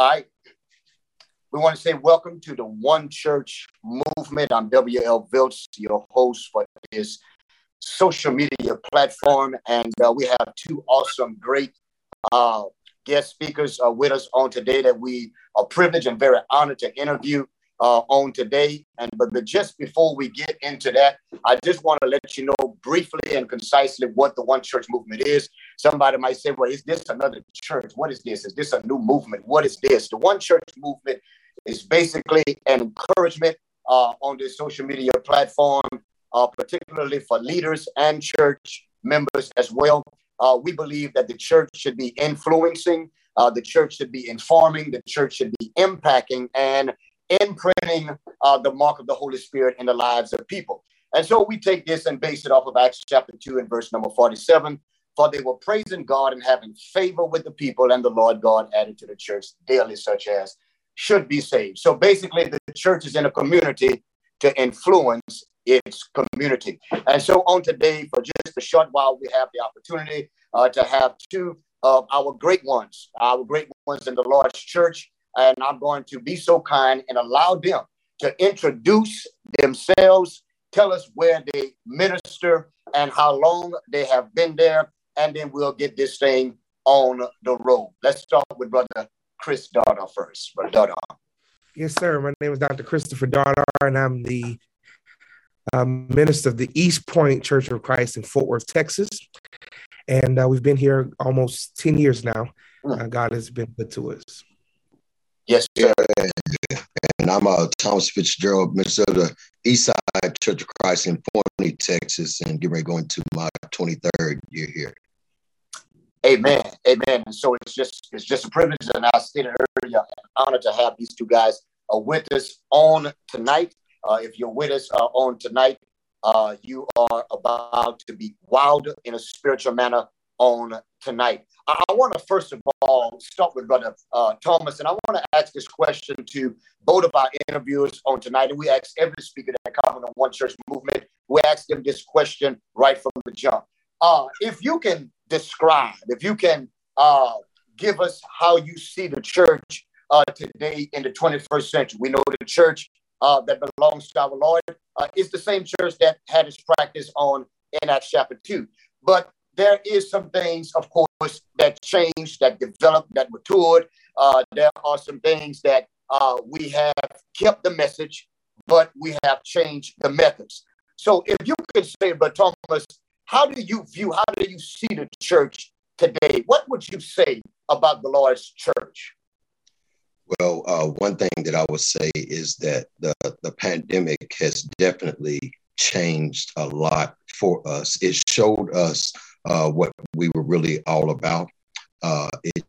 Right. We want to say welcome to the One Church Movement. I'm W.L. Viltz, your host for this social media platform. And uh, we have two awesome, great uh, guest speakers uh, with us on today that we are privileged and very honored to interview uh, on today. And but, but just before we get into that, I just want to let you know briefly and concisely what the One Church movement is. Somebody might say, "Well, is this another church? What is this? Is this a new movement? What is this?" The One Church movement is basically an encouragement uh, on this social media platform, uh, particularly for leaders and church members as well. Uh, we believe that the church should be influencing, uh, the church should be informing, the church should be impacting, and imprinting uh, the mark of the Holy Spirit in the lives of people. And so we take this and base it off of Acts chapter 2 and verse number 47. For they were praising God and having favor with the people, and the Lord God added to the church daily, such as should be saved. So basically, the church is in a community to influence its community. And so on today, for just a short while, we have the opportunity uh, to have two of our great ones, our great ones in the Lord's church and I'm going to be so kind and allow them to introduce themselves, tell us where they minister and how long they have been there, and then we'll get this thing on the road. Let's start with Brother Chris Dardar first. Brother Dardar. Yes, sir. My name is Dr. Christopher Dardar, and I'm the uh, minister of the East Point Church of Christ in Fort Worth, Texas. And uh, we've been here almost 10 years now. Hmm. Uh, God has been good to us. Uh, Thomas Fitzgerald, Minnesota, of the East Side Church of Christ in Forney, Texas, and getting ready to my 23rd year here. Amen. Amen. And so it's just it's just a privilege, and I stated earlier, an honor to have these two guys uh, with us on tonight. Uh, if you're with us uh, on tonight, uh, you are about to be wild in a spiritual manner on tonight. I, I want to first of all start with Brother uh, Thomas, and I want to ask this question to both of our interviewers on tonight. And we ask every speaker that comes on One Church movement, we ask them this question right from the jump. Uh, if you can describe, if you can uh, give us how you see the church uh, today in the 21st century, we know the church uh, that belongs to our Lord uh, is the same church that had its practice on in Acts chapter 2. But there is some things, of course, that changed, that developed, that matured. Uh, there are some things that uh, we have kept the message, but we have changed the methods. So, if you could say, but Thomas, how do you view, how do you see the church today? What would you say about the Lord's church? Well, uh, one thing that I would say is that the, the pandemic has definitely changed a lot for us. It showed us uh, what we were really all about. Uh, it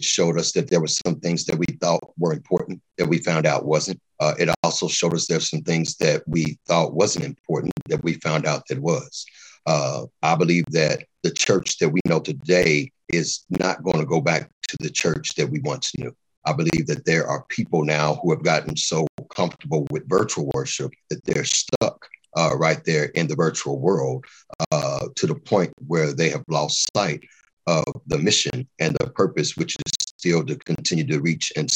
showed us that there were some things that we thought were important that we found out wasn't. Uh, it also showed us there's some things that we thought wasn't important that we found out that was. Uh, I believe that the church that we know today is not going to go back to the church that we once knew. I believe that there are people now who have gotten so comfortable with virtual worship that they're stuck uh, right there in the virtual world uh, to the point where they have lost sight of the mission and the purpose, which is still to continue to reach and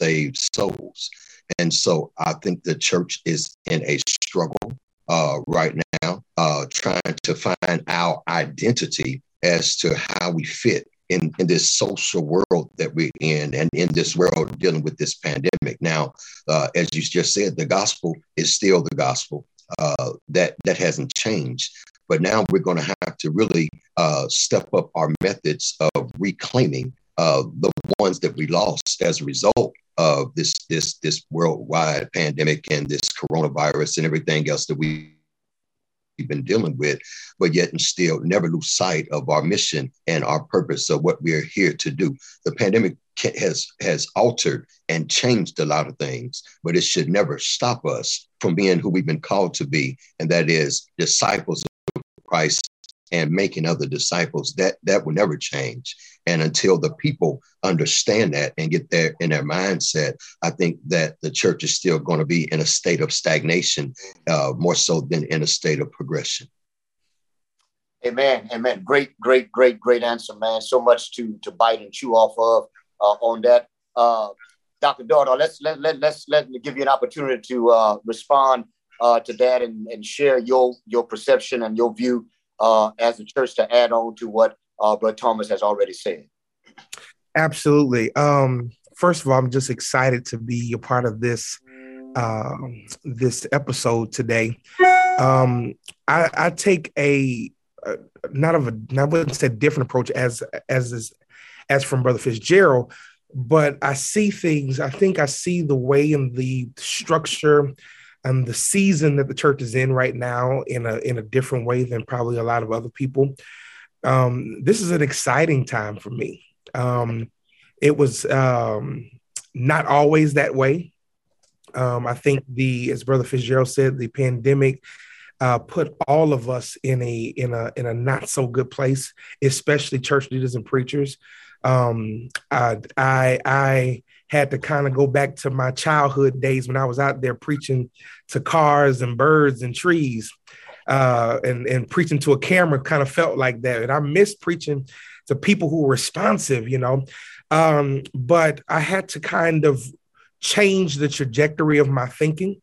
save souls. And so I think the church is in a struggle uh, right now, uh, trying to find our identity as to how we fit in, in this social world that we're in and in this world dealing with this pandemic. Now, uh, as you just said, the gospel is still the gospel. Uh, that that hasn't changed. But now we're going to have to really uh, step up our methods of reclaiming uh, the ones that we lost as a result of this this this worldwide pandemic and this coronavirus and everything else that we we've been dealing with, but yet and still never lose sight of our mission and our purpose of what we're here to do. The pandemic has has altered and changed a lot of things, but it should never stop us from being who we've been called to be, and that is disciples of Christ and making other disciples that that will never change and until the people understand that and get there in their mindset i think that the church is still going to be in a state of stagnation uh, more so than in a state of progression Amen. Amen. Great, great, great, great answer, man. So much to to bite and chew off of uh, on that. Uh, Dr. Dardar, let's let, let let's let me give you an opportunity to uh, respond uh, to that and, and share your your perception and your view uh, as a church to add on to what uh, Brother Thomas has already said. Absolutely. Um, first of all, I'm just excited to be a part of this uh, this episode today. Um, I, I take a, a not of a I wouldn't say different approach as as as from Brother Fitzgerald, but I see things. I think I see the way and the structure and the season that the church is in right now in a in a different way than probably a lot of other people. Um, this is an exciting time for me. Um, it was um, not always that way. Um, I think the, as Brother Fitzgerald said, the pandemic uh, put all of us in a in a in a not so good place, especially church leaders and preachers. Um, I I, I had to kind of go back to my childhood days when I was out there preaching to cars and birds and trees, uh, and and preaching to a camera. Kind of felt like that, and I miss preaching to people who were responsive, you know. Um, but I had to kind of change the trajectory of my thinking.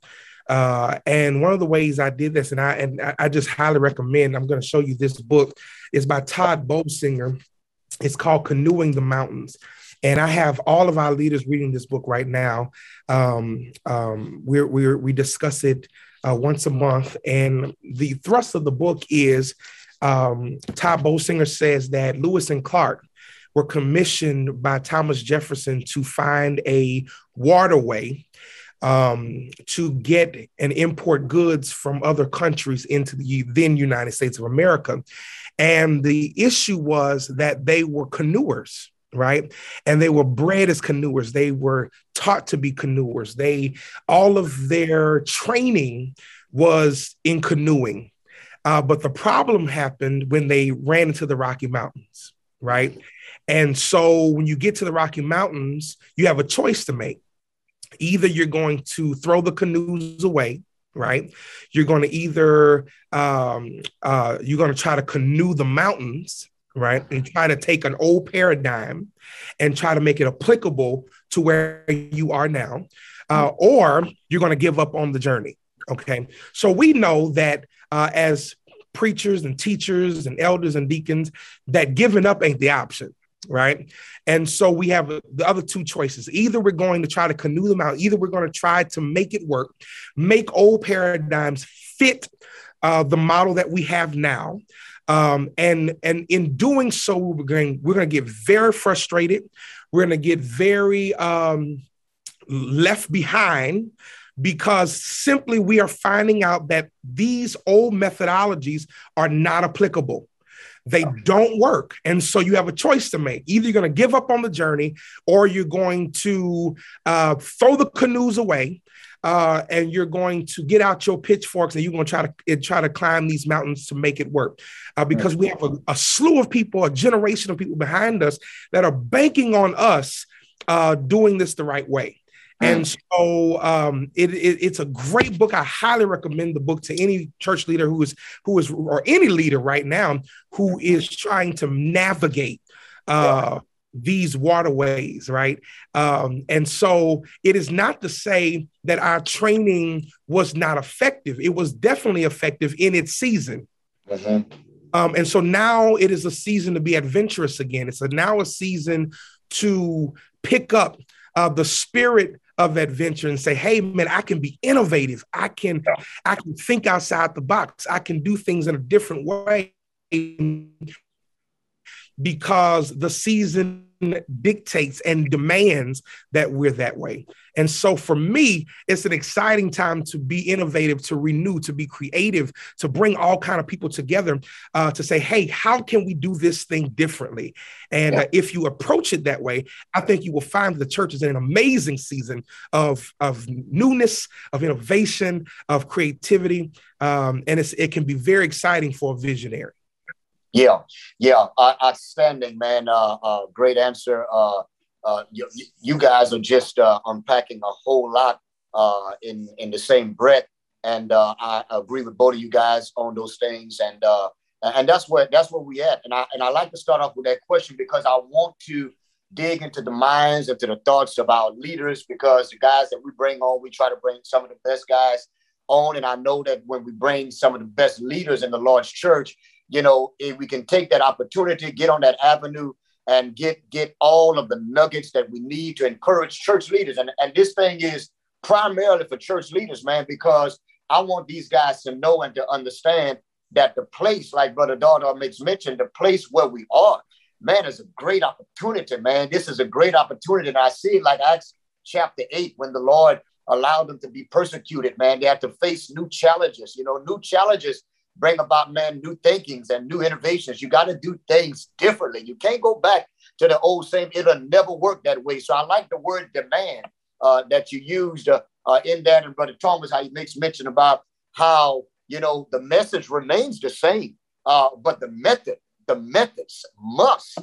Uh, and one of the ways I did this, and I and I just highly recommend. I'm going to show you this book. is by Tod Bolsinger. It's called Canoeing the Mountains. And I have all of our leaders reading this book right now. Um, um, we're, we're, we discuss it uh, once a month. And the thrust of the book is um, Tod Bolsinger says that Lewis and Clark were commissioned by Thomas Jefferson to find a waterway um, to get and import goods from other countries into the then United States of America. And the issue was that they were canoers right? And they were bred as canoers. They were taught to be canoers. They all of their training was in canoeing. Uh, but the problem happened when they ran into the rocky mountains right? And so when you get to the rocky mountains you have a choice to make. Either you're going to throw the canoes away right? You're going to either um, uh, you're going to try to canoe the mountains, right, and try to take an old paradigm and try to make it applicable to where you are now, uh, or you're going to give up on the journey. Okay, so we know that uh, as preachers and teachers and elders and deacons, that giving up ain't the option right? And so we have the other two choices. Either we're going to try to canoe them out, either we're going to try to make it work, make old paradigms fit uh, the model that we have now. Um, and and in doing so, we're going we're going to get very frustrated. We're going to get very um, left behind because simply we are finding out that these old methodologies are not applicable. They don't work. And so you have a choice to make. Either you're going to give up on the journey or you're going to uh, throw the canoes away. Uh, and you're going to get out your pitchforks and you're going to try to try to climb these mountains to make it work, uh, because we have a, a, slew of people, a generation of people behind us that are banking on us uh, doing this the right way. And so um, it, it, it's a great book. I highly recommend the book to any church leader who is who is or any leader right now who is trying to navigate uh, these waterways, right? Um, and so it is not to say that our training was not effective. It was definitely effective in its season. Mm-hmm. Um, and so now it is a season to be adventurous again. It's a, now a season to pick up uh, the spirit of adventure and say, hey man, I can be innovative. I can. I can think outside the box. I can do things in a different way because the season dictates and demands that we're that way. And so for me, it's an exciting time to be innovative, to renew, to be creative, to bring all kind of people together uh, to say, hey, how can we do this thing differently? And uh, if you approach it that way, I think you will find the church is in an amazing season of, of newness, of innovation, of creativity. Um, and it can be very exciting for a visionary. Yeah, yeah, uh, outstanding, man. Uh, uh, great answer. Uh, uh, you, you, guys are just uh, unpacking a whole lot uh, in in the same breath, and uh, I agree with both of you guys on those things. And uh, and that's where that's where we at. And I and I like to start off with that question because I want to dig into the minds into the thoughts of our leaders because the guys that we bring on, we try to bring some of the best guys on. And I know that when we bring some of the best leaders in the large church, you know, if we can take that opportunity, get on that avenue and get get all of the nuggets that we need to encourage church leaders. And, and this thing is primarily for church leaders, man, because I want these guys to know and to understand that the place, like Brother Dardar makes mention, the place where we are, man, is a great opportunity, man. This is a great opportunity. And I see like Acts chapter 8, when the Lord allowed them to be persecuted, man. They had to face new challenges. You know, new challenges bring about, man, new thinkings and new innovations. You got to do things differently. You can't go back to the old same. It'll never work that way. So I like the word demand uh, that you used uh, uh, in that. And Brother Thomas, how he makes mention about how, you know, the message remains the same, uh, but the method, the methods must,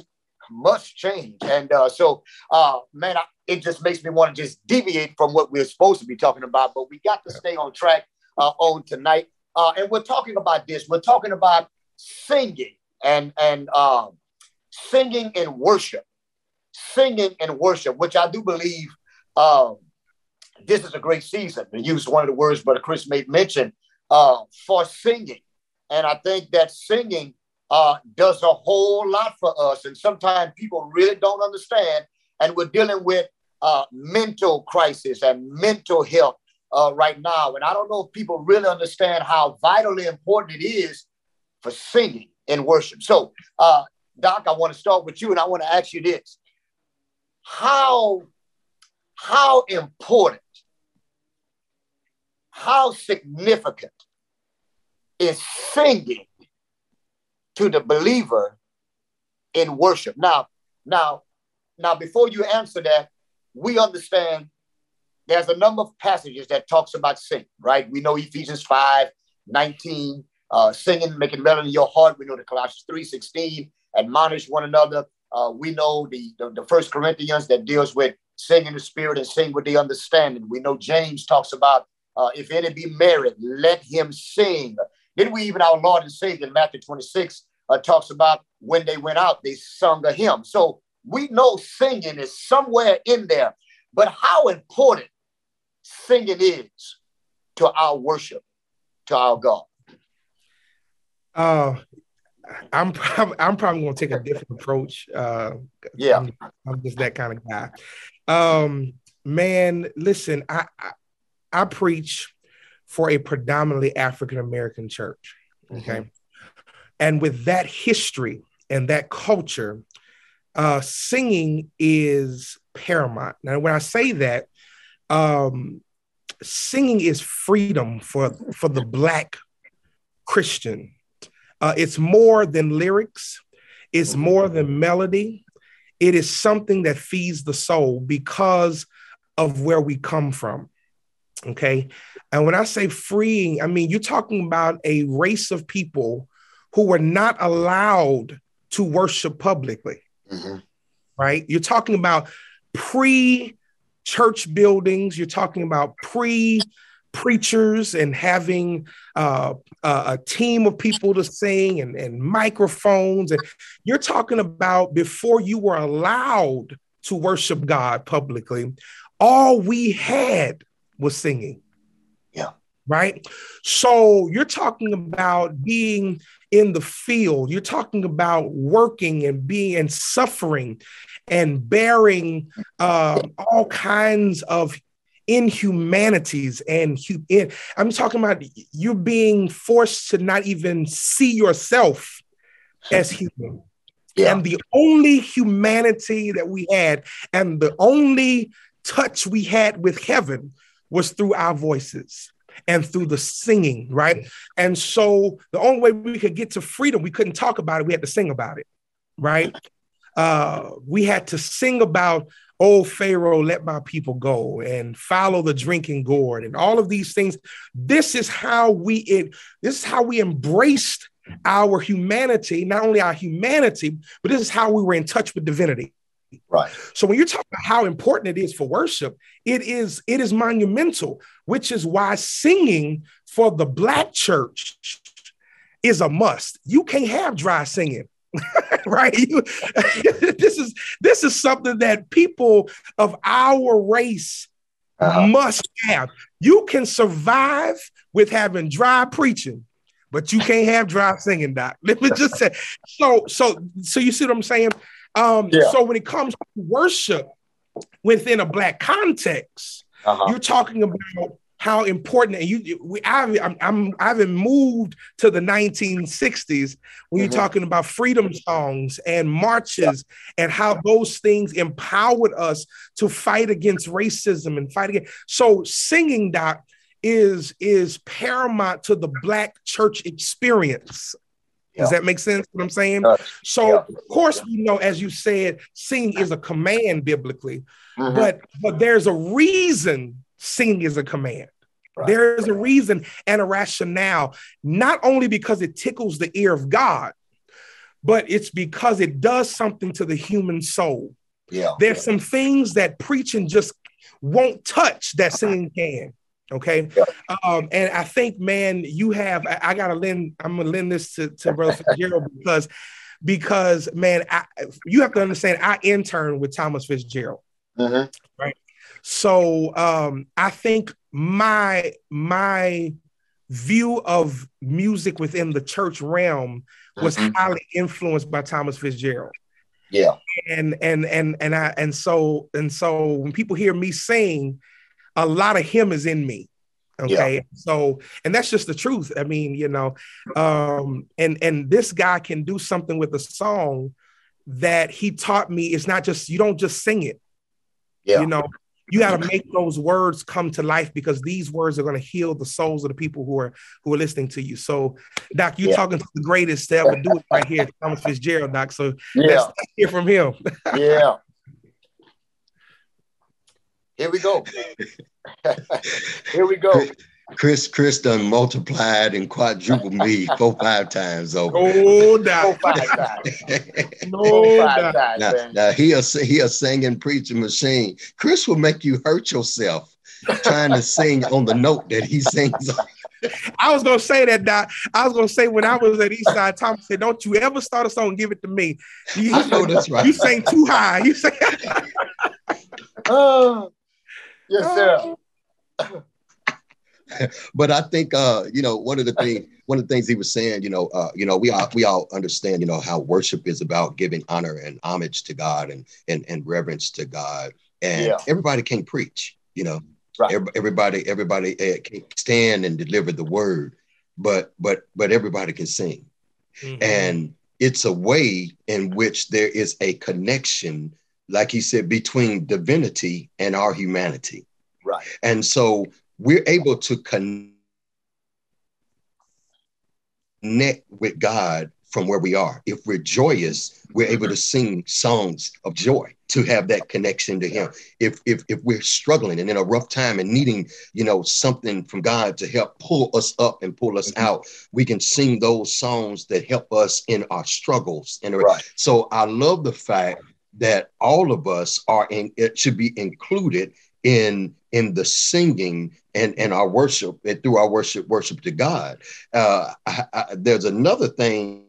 must change. And uh, so, uh, man, I, it just makes me want to just deviate from what we're supposed to be talking about, but we got to stay on track on tonight. And we're talking about this. We're talking about singing and, and, um, singing in worship, singing in worship, which I do believe um, this is a great season. To use one of the words Brother Chris made mention uh, for singing. And I think that singing uh, does a whole lot for us. And sometimes people really don't understand. And we're dealing with uh, mental crisis and mental health uh, right now. And I don't know if people really understand how vitally important it is for singing in worship. So, uh, Doc, I want to start with you and I want to ask you this. How, how important how significant is singing to the believer in worship. Now, now, now, before you answer that, we understand there's a number of passages that talks about singing, right? We know Ephesians 5, 19, uh, singing, making melody in your heart. We know the Colossians 3, 16, admonish one another. Uh, we know the, the, the First Corinthians that deals with sing in the spirit and sing with the understanding. We know James talks about uh, if any be married, let him sing. Then we even our Lord and Savior in Matthew 26 uh, talks about when they went out, they sung a hymn. So we know singing is somewhere in there, but how important singing is to our worship, to our God. Uh, I'm probably I'm probably gonna take a different approach. Uh, yeah, I'm, I'm, just that kind of guy. Um, man, listen, I, I I preach for a predominantly African American church. Okay. Mm-hmm. And with that history and that culture, uh, singing is paramount. Now, when I say that, um, singing is freedom for, for the Black Christian. Uh, it's more than lyrics, it's more than melody. It is something that feeds the soul because of where we come from. Okay. And when I say freeing, I mean, you're talking about a race of people who were not allowed to worship publicly. Mm-hmm. Right. You're talking about pre church buildings, you're talking about pre preachers and having uh, a team of people to sing and, and microphones. And you're talking about before you were allowed to worship God publicly, all we had was singing. Right. So you're talking about being in the field. You're talking about working and being and suffering and bearing uh, all kinds of inhumanities and in, I'm talking about you being forced to not even see yourself as human. Yeah. And the only humanity that we had and the only touch we had with heaven was through our voices and through the singing, right? And so the only way we could get to freedom, we couldn't talk about it, we had to sing about it, right? Uh, we had to sing about, oh, Pharaoh, let my people go and follow the drinking gourd and all of these things. This is how we, it, this is how we embraced our humanity, not only our humanity, but this is how we were in touch with divinity. Right. So when you talk about how important it is for worship, it is it is monumental, which is why singing for the black church is a must. You can't have dry singing. right you, this is this is something that people of our race uh-huh. must have you can survive with having dry preaching but you can't have dry singing doc let me just say so so so you see what i'm saying um yeah. so when it comes to worship within a black context uh-huh. you're talking about how important and you we I've I'm, I'm I haven't moved to the 1960s when you're mm-hmm. talking about freedom songs and marches yeah. and how those things empowered us to fight against racism and fight against so singing doc is is paramount to the black church experience does yeah. that make sense what i'm saying so yeah. of course we know as you said singing is a command biblically mm-hmm. but but there's a reason singing is a command Right. There's a reason and a rationale, not only because it tickles the ear of God, but it's because it does something to the human soul. Yeah. There's some things that preaching just won't touch that singing can. Okay. Yeah. Um, and I think, man, you have, I, I, gotta lend, I'm gonna lend this to, to Brother Fitzgerald because, because man, I, you have to understand, I interned with Thomas Fitzgerald. Uh-huh. Right. So um, I think my my view of music within the church realm was mm-hmm. highly influenced by Thomas Fitzgerald. Yeah. And and and and I and so and so when people hear me sing, a lot of him is in me. Okay. Yeah. So and that's just the truth. I mean, you know, um, and and this guy can do something with a song that he taught me. It's not just you don't just sing it. Yeah. You know, you got to make those words come to life because these words are going to heal the souls of the people who are who are listening to you. So, Doc, you're yeah. talking to the greatest to ever do it right here, Thomas Fitzgerald, Doc. So yeah. let's hear from him. yeah. Here we go. here we go. Chris Chris done multiplied and quadrupled me four five times over. Oh, no, five times. no, five times. Now, now he a he a singing preaching machine. Chris will make you hurt yourself trying to sing on the note that he sings. on. I was gonna say that, Doc. I was gonna say when I was at Eastside, Tom said, "Don't you ever start a song give it to me." You, I know that's right. You sing too high. You say, "Oh, yes, sir." but I think uh, you know one of the things one of the things he was saying, you know, uh, you know, we all we all understand, you know, how worship is about giving honor and homage to God and and, and reverence to God, and yeah. everybody can preach, you know, right. everybody everybody uh, can stand and deliver the word, but but but everybody can sing, mm-hmm. and it's a way in which there is a connection, like he said, between divinity and our humanity. Right. And so we're able to connect with God from where we are. If we're joyous, we're able to sing songs of joy to have that connection to Him. If if if we're struggling and in a rough time and needing, you know, something from God to help pull us up and pull us mm-hmm. out, we can sing those songs that help us in our struggles. And right. so I love the fact that all of us are in it should be included in in the singing and and our worship and through our worship worship to God. Uh, I, I, there's another thing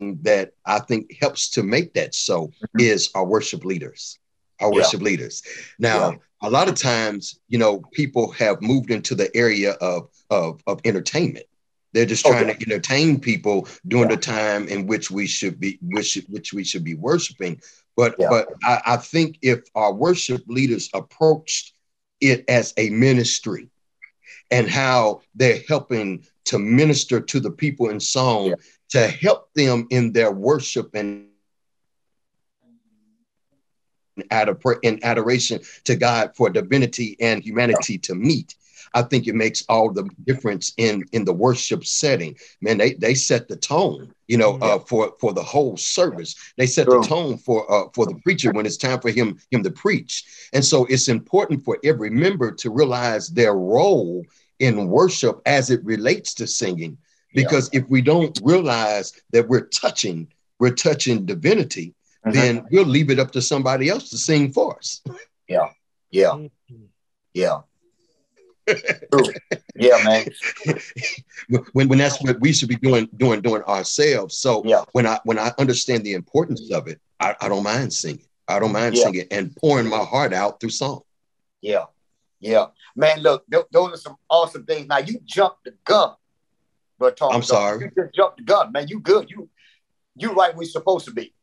that I think helps to make that so mm-hmm. is our worship leaders. Our yeah. worship leaders. Now, yeah. a lot of times, you know, people have moved into the area of of, of entertainment. They're just trying okay. to entertain people during yeah. the time in which we should be which which we should be worshiping. But yeah. but I, I think if our worship leaders approached it as a ministry and how they're helping to minister to the people in song yeah. to help them in their worship and in adoration to God for divinity and humanity to meet. I think it makes all the difference in in the worship setting. Man, they they set the tone, you know, uh, for for the whole service. They set the tone for uh, for the preacher when it's time for him him to preach. And so it's important for every member to realize their role in worship as it relates to singing. Because yeah. if we don't realize that we're touching, we're touching divinity, mm-hmm. then we'll leave it up to somebody else to sing for us. Yeah. Yeah. Mm-hmm. Yeah. Yeah, man. when when that's what we should be doing doing doing ourselves. So yeah. when I when I understand the importance of it, I, I don't mind singing. I don't mind yeah. singing and pouring my heart out through song. Yeah, yeah, man. Look, th- those are some awesome things. Now you jumped the gun, but I'm sorry. You just jumped the gun, man. You good? You you right? We supposed to be,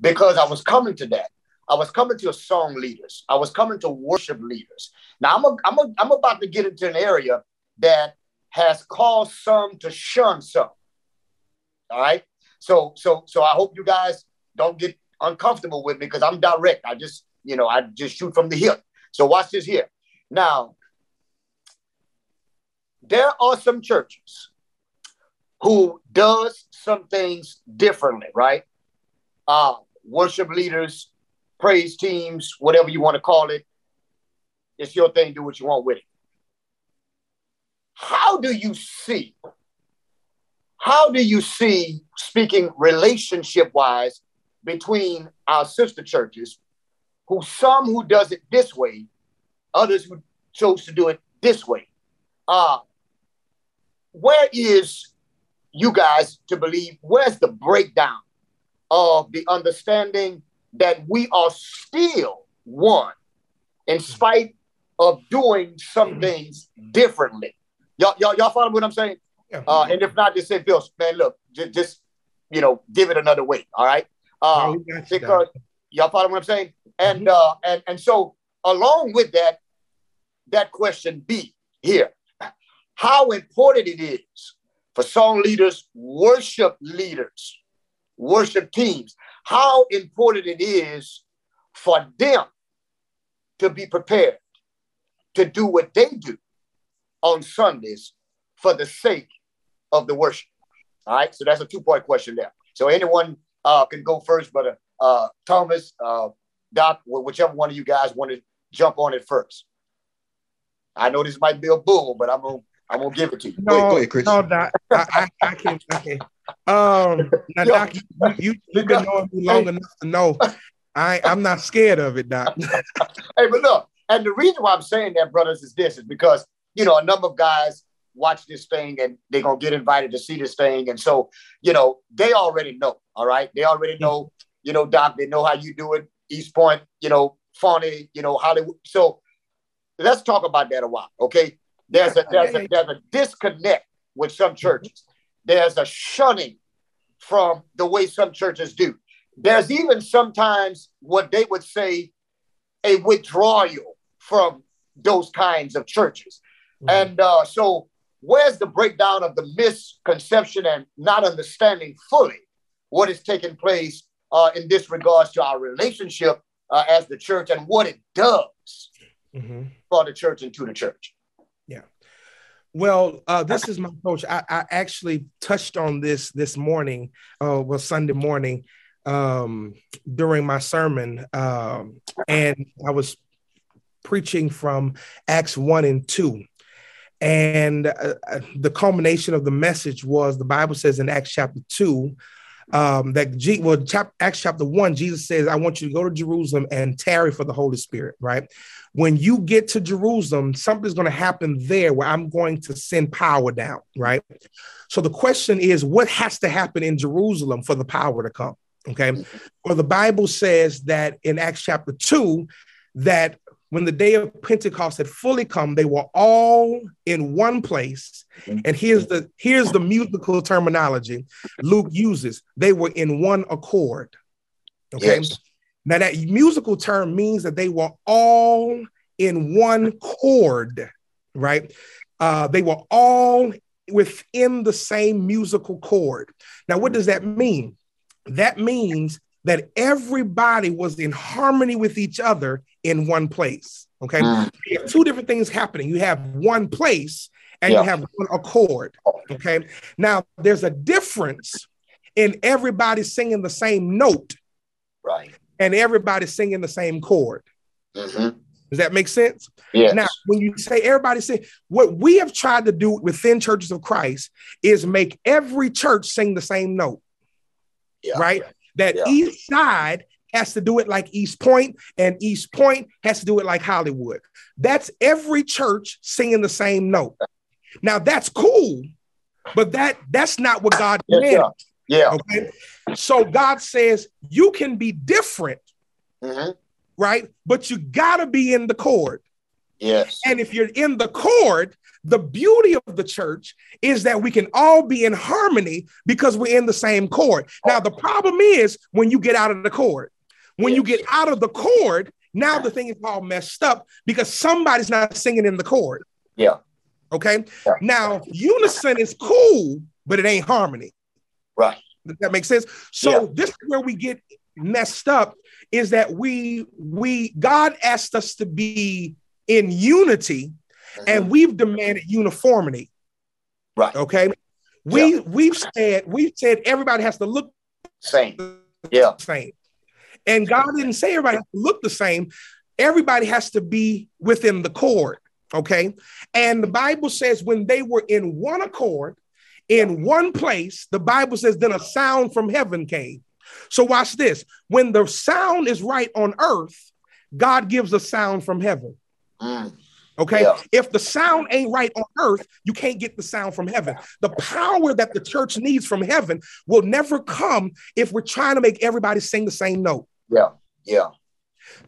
because I was coming to that. I was coming to song leaders. I was coming to worship leaders. Now I'm a, I'm a, I'm about to get into an area that has caused some to shun some. All right. So so so I hope you guys don't get uncomfortable with me because I'm direct. I just you know I just shoot from the hip. So watch this here. Now there are some churches who does some things differently, right? Uh, worship leaders praise teams, whatever you want to call it. It's your thing. Do what you want with it. How do you see? How do you see, speaking relationship wise, between our sister churches, who some who does it this way, others who chose to do it this way? Uh, where is you guys to believe? Where's the breakdown of the understanding that we are still one in spite of doing some things differently. Y'all, y'all, y'all follow what I'm saying? Yeah. Uh, and if not, just say, Bill, man, look, just, just you know, give it another way. All right. Uh, no, because y'all follow what I'm saying? And mm-hmm. uh, and and so along with that, that question B here, how important it is for song leaders, worship leaders, worship teams how important it is for them to be prepared to do what they do on Sundays for the sake of the worship. All right, so that's a two point question there. So anyone uh, can go first, but uh, uh, Thomas, uh, Doc, whichever one of you guys want to jump on it first. I know this might be a bull, but I'm gonna I'm gonna give it to you. No, go ahead, Chris. no, Doc, I, I, I can, I can. Um, now, Yo, Doc, you, you have been knowing me long hey. enough to know I I'm not scared of it, Doc. hey, but look, and the reason why I'm saying that, brothers, is this is because you know a number of guys watch this thing and they're gonna get invited to see this thing, and so you know they already know. All right, they already know. You know, Doc, they know how you do it. East Point, you know, funny, you know, Hollywood. So let's talk about that a while, okay? There's a there's a there's a disconnect with some churches. There's a shunning from the way some churches do. There's even sometimes what they would say a withdrawal from those kinds of churches. Mm-hmm. And uh, so, where's the breakdown of the misconception and not understanding fully what is taking place uh, in this regards to our relationship uh, as the church and what it does mm-hmm. for the church and to the church? Well, uh, this is my coach. I, I, actually touched on this this morning, uh, well, Sunday morning, um, during my sermon, um, and I was preaching from Acts one and two, and uh, uh, the culmination of the message was the Bible says in Acts chapter two um, that G, well, chap, Acts chapter one, Jesus says, "I want you to go to Jerusalem and tarry for the Holy Spirit." Right? When you get to Jerusalem, something's going to happen there where I'm going to send power down. Right? So the question is, what has to happen in Jerusalem for the power to come? Okay. Well, the Bible says that in Acts chapter two, that when the day of Pentecost had fully come, they were all in one place. And here's the here's the musical terminology Luke uses. They were in one accord. Okay. Yes. Now that musical term means that they were all in one chord, right? Uh, they were all within the same musical chord. Now, what does that mean? That means that everybody was in harmony with each other in one place. Okay. Mm. You have two different things happening. You have one place and yeah. you have one accord. Okay. Now there's a difference in everybody singing the same note. Right. And everybody singing the same chord. Mm-hmm. Does that make sense? Yeah. Now, when you say everybody sing, what we have tried to do within churches of Christ is make every church sing the same note. Yeah. Right? that yeah. Eastside has to do it like East Point, and East Point has to do it like Hollywood. That's every church singing the same note. Now that's cool, but that that's not what God yes, Yeah. Okay. So God says you can be different, mm-hmm. right? But you gotta be in the chord. Yes. And if you're in the chord, the beauty of the church is that we can all be in harmony because we're in the same chord. Now, the problem is when you get out of the chord. When you get out of the chord, now the thing is all messed up because somebody's not singing in the chord. Yeah. Okay. Now, unison is cool, but it ain't harmony. Right. Does that make sense? So yeah. this is where we get messed up is that we we God asked us to be in unity mm-hmm. and we've demanded uniformity. Right. Okay. We yeah. we've said we've said everybody has to look same. Yeah. Same. And God didn't say everybody has to look the same. Everybody has to be within the chord. Okay. And the Bible says when they were in one accord, in one place, the Bible says, then a sound from heaven came. So watch this. When the sound is right on earth, God gives a sound from heaven. Mm. Okay. Yeah. If the sound ain't right on earth, you can't get the sound from heaven. The power that the church needs from heaven will never come if we're trying to make everybody sing the same note. Yeah. Yeah.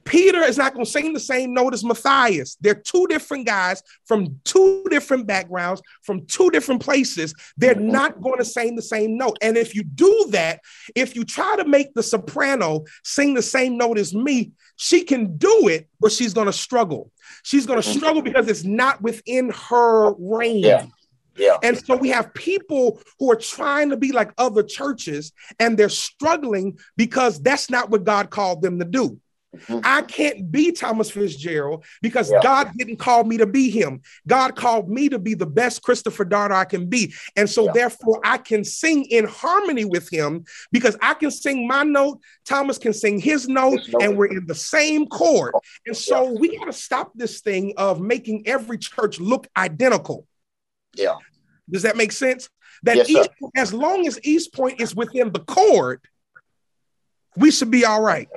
Peter is not going to sing the same note as Matthias. They're two different guys from two different backgrounds, from two different places. They're mm-hmm. not going to sing the same note. And if you do that, if you try to make the soprano sing the same note as me, she can do it, but she's going to struggle. She's going to mm-hmm. struggle because it's not within her range. Yeah. Yeah. And so we have people who are trying to be like other churches and they're struggling because that's not what God called them to do. Mm-hmm. I can't be Thomas Fitzgerald because yeah. God didn't call me to be him. God called me to be the best Christopher Dardar I can be. And so, yeah. therefore, I can sing in harmony with him because I can sing my note, Thomas can sing his note, and we're in the same chord. And so, yeah. we got to stop this thing of making every church look identical. Yeah. Does that make sense? That yes, East, as long as East Point is within the chord, we should be all right.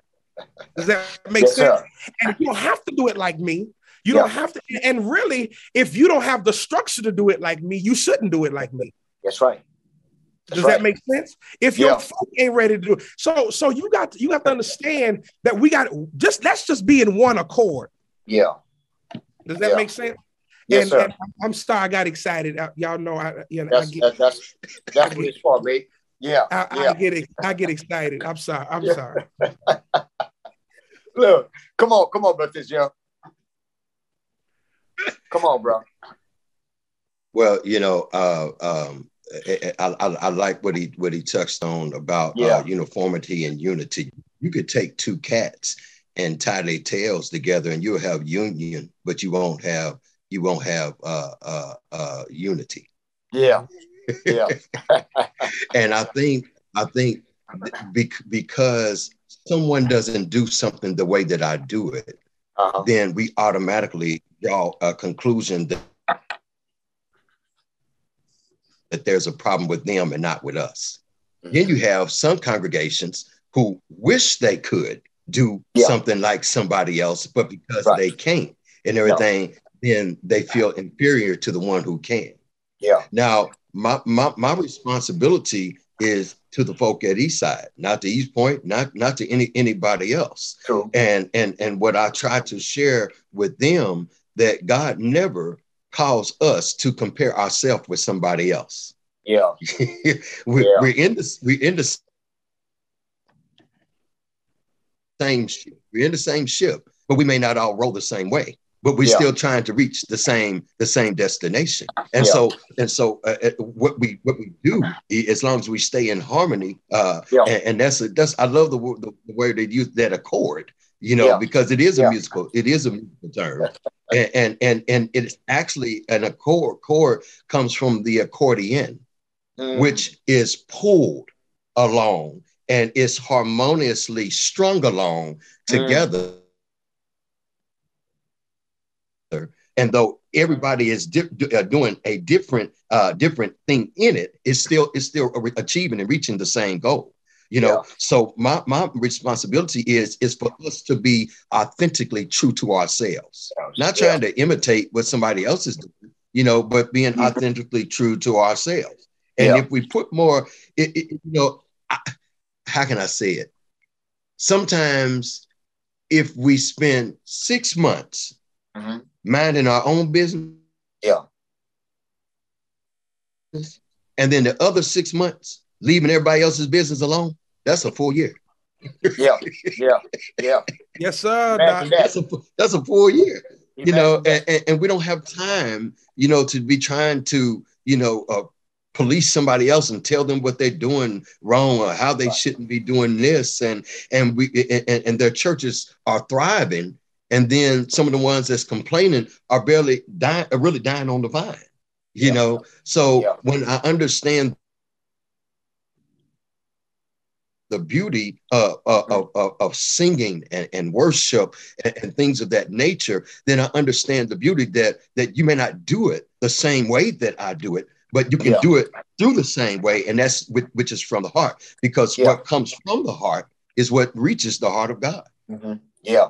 Does that make yes, sense? Sir. And you don't have to do it like me. You yeah. don't have to. And really, if you don't have the structure to do it like me, you shouldn't do it like me. That's right. That's Does right. that make sense? If your yeah. folk ain't ready to do it, so so you got to, you have to understand that we got just let's just be in one accord. Yeah. Does that yeah. make sense? Yes, and, sir. And I'm sorry, I got excited. y'all know I you know that's I get, that's that's, that's what it's for, mate. Yeah, I, yeah. I get it. I get excited. I'm sorry. I'm sorry. Look, come on, come on, Brother Young. Come on, bro. Well, you know, uh, um, I, I, I, like what he what he touched on about uh, yeah. uh, uniformity and unity. You could take two cats and tie their tails together, and you'll have union, but you won't have you won't have uh, uh, uh, unity. Yeah, yeah. and I think I think because someone doesn't do something the way that I do it, uh-huh. then we automatically draw a conclusion that that there's a problem with them and not with us. Mm-hmm. Then you have some congregations who wish they could do yeah. something like somebody else, but because right. they can't and everything, no. then they feel inferior to the one who can. Yeah. Now, my, my, my responsibility is to the folk at Eastside, not to East Point, not not to any anybody else. True. And and and what I try to share with them that God never calls us to compare ourselves with somebody else. Yeah. we're, yeah. we're in this we're in the same ship. We're in the same ship, but we may not all row the same way but we're yeah. still trying to reach the same the same destination and yeah. so and so uh, uh, what we what we do as long as we stay in harmony uh yeah. and, and, that's a, that's i love the, the, the word they use that accord you know because it is a musical it is a musical term and, and and and it's actually an accord chord comes from the accordion mm. which is pulled along and is harmoniously strung along mm. together mm and though everybody is di- uh, doing a different uh, different thing in it, it's still it's still achieving and reaching the same goal. You know, yeah. so my my responsibility is is for us to be authentically true to ourselves, not trying yeah. to imitate what somebody else is doing, you know, but being mm-hmm. authentically true to ourselves. And if we put more, it, it, you know, I, how can I say it? Sometimes, if we spend six months mm-hmm. Minding our own business, yeah, and then the other six months leaving everybody else's business alone, that's a full year. yeah, yeah, yeah. Yes, sir. That's a that's a full year. You know, and, and, we don't have time, you know, to be trying to, you know, uh, police somebody else and tell them what they're doing wrong or how they shouldn't be doing this and and we and, and their churches are thriving and then some of the ones that's complaining are barely dying are really dying on the vine you yeah. know so yeah. when i understand the beauty uh, of, of, of, singing and, and worship and, and, things of that nature, then I understand the beauty that that you may not do it the same way that I do it, but you can yeah. do it through the same way, and that's which is from the heart, because yeah. what comes from the heart is what reaches the heart of God. Mm-hmm. Yeah,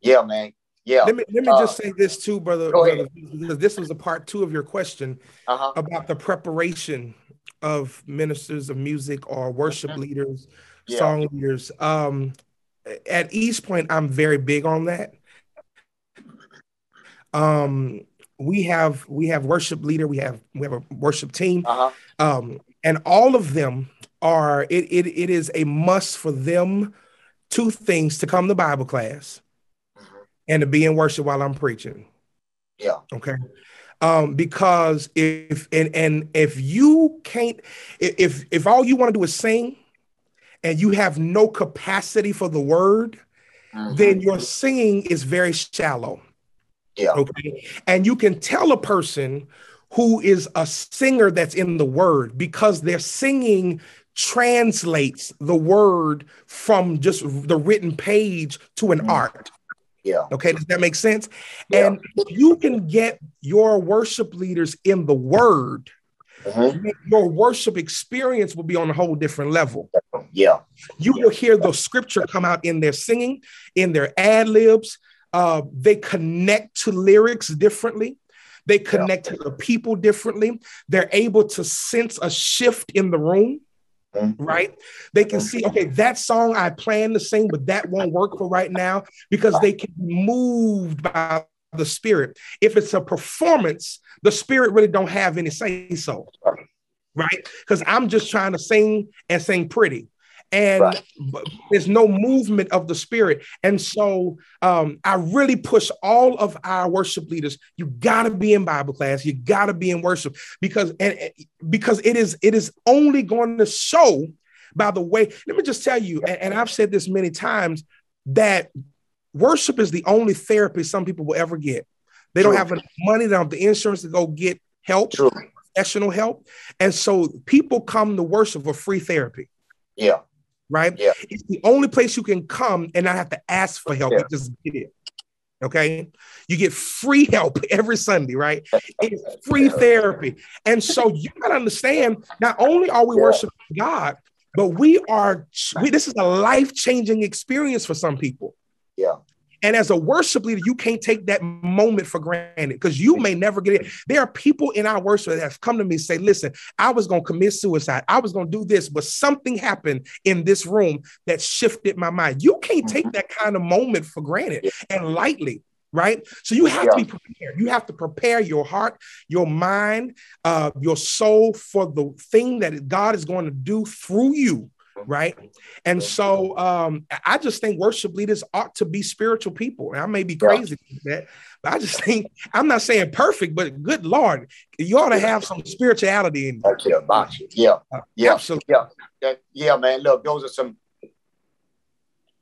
yeah, man. Yeah. Let me let me uh, just say this too, brother, brother, because this was a part two of your question uh-huh. about the preparation of ministers of music or worship mm-hmm. leaders yeah. song leaders. Um, at East Point, I'm very big on that. Um, we have we have worship leader, we have we have a worship team, uh-huh. um, and all of them are it, it it is a must for them two things to come to Bible class. And to be in worship while I'm preaching. Yeah. Okay. Um, because if and and if you can't if if all you want to do is sing and you have no capacity for the word, mm-hmm. then your singing is very shallow. Yeah. Okay. And you can tell a person who is a singer that's in the word because their singing translates the word from just the written page to an mm-hmm. art. Yeah. Okay. Does that make sense? Yeah. And you can get your worship leaders in the word, mm-hmm. your worship experience will be on a whole different level. Yeah. You will hear the scripture come out in their singing, in their ad libs. Uh, they connect to lyrics differently. They connect yeah. to the people differently. They're able to sense a shift in the room, mm-hmm. right? They can see, okay, that song I plan to sing, but that won't work for right now because they can be moved by the spirit. If it's a performance, the spirit really don't have any say so, right? Because I'm just trying to sing and sing pretty and right. there's no movement of the spirit and so um, i really push all of our worship leaders you got to be in bible class you got to be in worship because and because it is it is only going to show by the way let me just tell you and, and i've said this many times that worship is the only therapy some people will ever get they True. don't have enough money they don't have the insurance to go get help True. professional help and so people come to worship for free therapy yeah right? Yeah. It's the only place you can come and not have to ask for help. Yeah. You just get it. Okay. You get free help every Sunday, right? It's free therapy. And so you gotta understand, not only are we yeah. worshiping God, but we are we, this is a life-changing experience for some people. Yeah. And as a worship leader, you can't take that moment for granted because you may never get it. There are people in our worship that have come to me and say, listen, I was going to commit suicide. I was going to do this, but something happened in this room that shifted my mind. You can't take mm-hmm. that kind of moment for granted and lightly right? So you have yeah. to be prepared. You have to prepare your heart, your mind, uh, your soul for the thing that God is going to do through you right? And so um, I just think worship leaders ought to be spiritual people. And I may be crazy yeah. that, but I just think I'm not saying perfect, but good Lord, you ought to have some spirituality in you. Yeah, uh, yeah, absolutely. Yeah, yeah, man. Look, those are some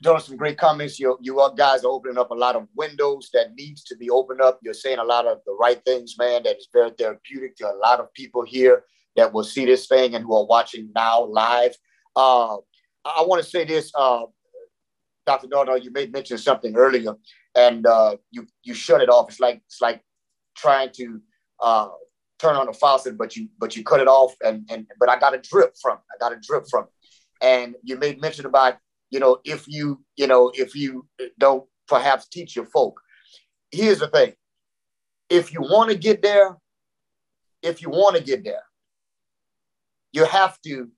those are some great comments. You you guys are opening up a lot of windows that needs to be opened up. You're saying a lot of the right things, man. That is very therapeutic to a lot of people here that will see this thing and who are watching now live. Uh, I want to say this, uh, Dr. Dono, you made mention something earlier, and uh, you you shut it off. It's like it's like trying to uh, turn on a faucet, but you but you cut it off, and and but I got a drip from it. I got a drip from it. and you made mention about, you know, if you, you know, if you don't perhaps teach your folk. Here's the thing. If you want to get there, if you want to get there, you have to,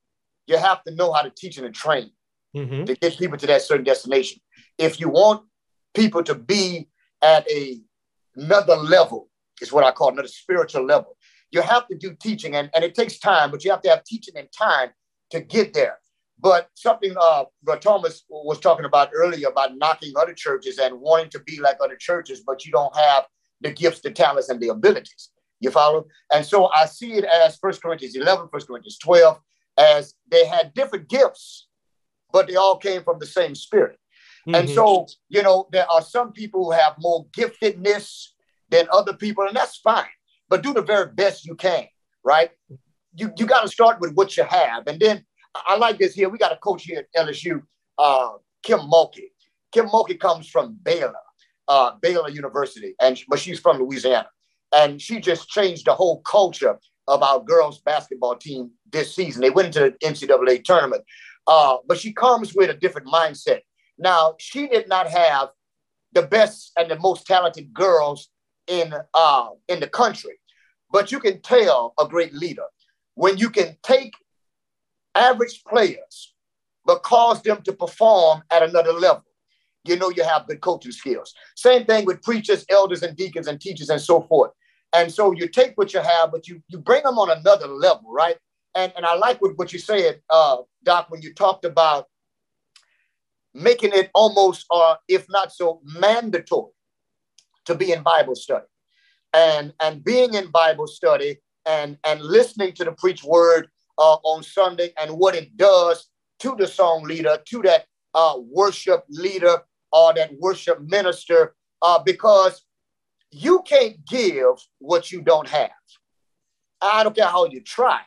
you have to know how to teach and train mm-hmm. to get people to that certain destination. If you want people to be at a another level, is what I call another spiritual level. You have to do teaching, and, and it takes time, but you have to have teaching and time to get there. But something uh, Thomas was talking about earlier about knocking other churches and wanting to be like other churches, but you don't have the gifts, the talents, and the abilities. You follow? And so I see it as 1 Corinthians 11, 1 Corinthians 12, as they had different gifts, but they all came from the same spirit. Mm-hmm. And so, you know, there are some people who have more giftedness than other people, and that's fine. But do the very best you can, right? You, you got to start with what you have. And then I like this here. We got a coach here at LSU, uh, Kim Mulkey. Kim Mulkey comes from Baylor, uh, Baylor University, and but she's from Louisiana, and she just changed the whole culture of our girls basketball team this season. They went into the NCAA tournament, uh, but she comes with a different mindset. Now she did not have the best and the most talented girls in uh, in the country, but you can tell a great leader when you can take average players, but cause them to perform at another level. You know, you have good coaching skills. Same thing with preachers, elders, and deacons, and teachers, and so forth. And so you take what you have, but you you bring them on another level, right? And and I like what, what you said, uh, Doc, when you talked about making it almost, uh, if not so, mandatory to be in Bible study, and and being in Bible study, and and listening to the preach word uh, on Sunday and what it does to the song leader, to that uh, worship leader or that worship minister, uh, because you can't give what you don't have. I don't care how you try.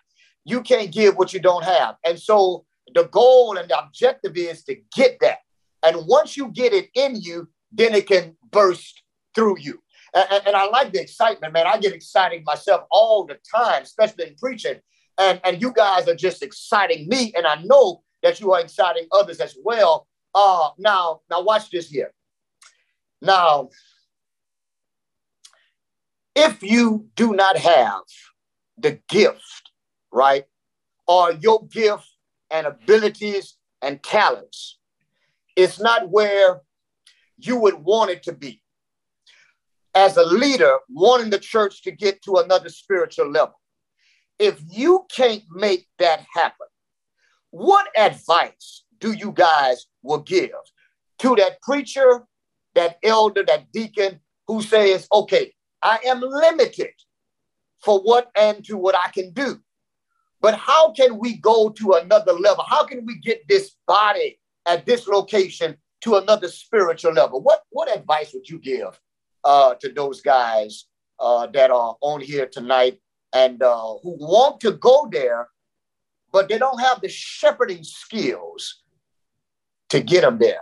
You can't give what you don't have. And so the goal and the objective is to get that. And once you get it in you, then it can burst through you. And, and, I like the excitement, man. I get excited myself all the time, especially in preaching, and, and you guys are just exciting me, and I know that you are exciting others as well. Uh, now, now watch this here. Now, if you do not have the gift, right, or your gift and abilities and talents, it's not where you would want it to be. As a leader, wanting the church to get to another spiritual level if you can't make that happen, what advice do you guys will give to that preacher, that elder, that deacon who says, okay, I am limited for what and to what I can do. But how can we go to another level? How can we get this body at this location to another spiritual level? What, what advice would you give uh, to those guys uh, that are on here tonight and uh, who want to go there, but they don't have the shepherding skills to get them there.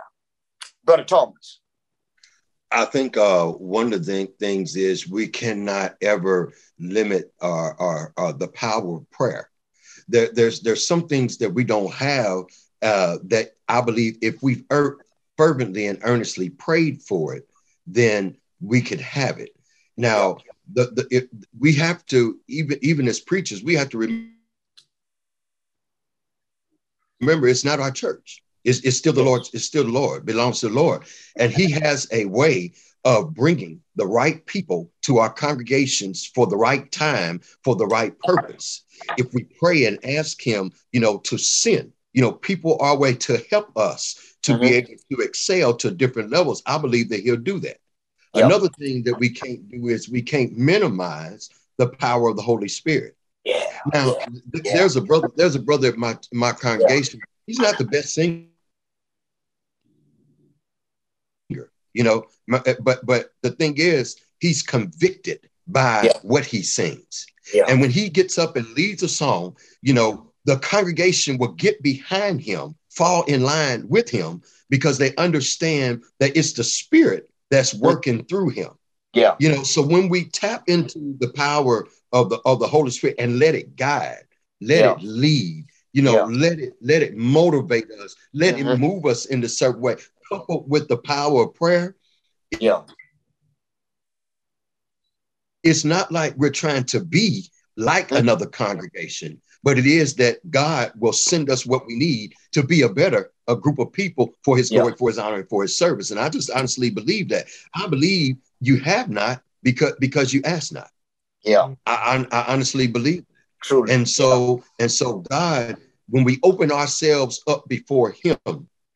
Brother Thomas. I think uh, one of the things is we cannot ever limit our, our, our the power of prayer. There, there's there's some things that we don't have uh, that I believe if we've er- fervently and earnestly prayed for it, then we could have it. Now, the, the we have to even even as preachers we have to remember it's not our church it's, it's still the lord it's still the lord belongs to the lord and he has a way of bringing the right people to our congregations for the right time for the right purpose if we pray and ask him you know to send you know people our way to help us to mm-hmm. be able to excel to different levels i believe that he'll do that Yep. Another thing that we can't do is we can't minimize the power of the Holy Spirit. Yeah. Now, yeah. there's a brother. There's a brother at my my congregation. Yeah. He's not the best singer. You know, eh, but but the thing is, he's convicted by yeah. what he sings. Yeah. And when he gets up and leads a song, you know, the congregation will get behind him, fall in line with him because they understand that it's the spirit that's working through him. Yeah. You know, so when we tap into the power of the of the Holy Spirit and let it guide, let yeah. it lead, You know, yeah. let it let it motivate us, let mm-hmm. it move us in a certain way. Coupled with the power of prayer. Yeah. It's not like we're trying to be like mm-hmm. another congregation, but it is that God will send us what we need to be a better a group of people for his glory, yeah. for his honor, and for his service. And I just honestly believe that. I believe you have not because because you ask not. Yeah. I, I, I honestly believe. True. And so yeah. and so God, when we open ourselves up before him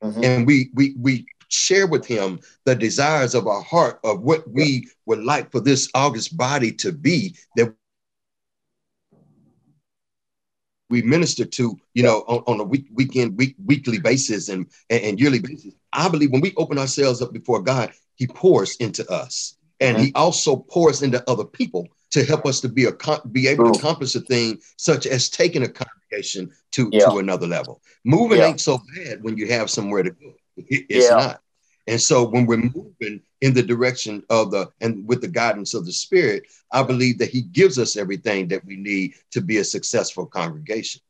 mm-hmm. and we we we share with him the desires of our heart of what we would like for this August body to be that we minister to, you know, on, on a week, weekend, week, weekly basis and, and, and yearly basis. I believe when we open ourselves up before God, He pours into us, and mm-hmm. He also pours into other people to help us to be a be able to accomplish a thing such as taking a congregation to yeah. to another level. Moving yeah. ain't so bad when you have somewhere to go. It's yeah. not. And so when we're moving in the direction of the and with the guidance of the spirit, I believe that he gives us everything that we need to be a successful congregation.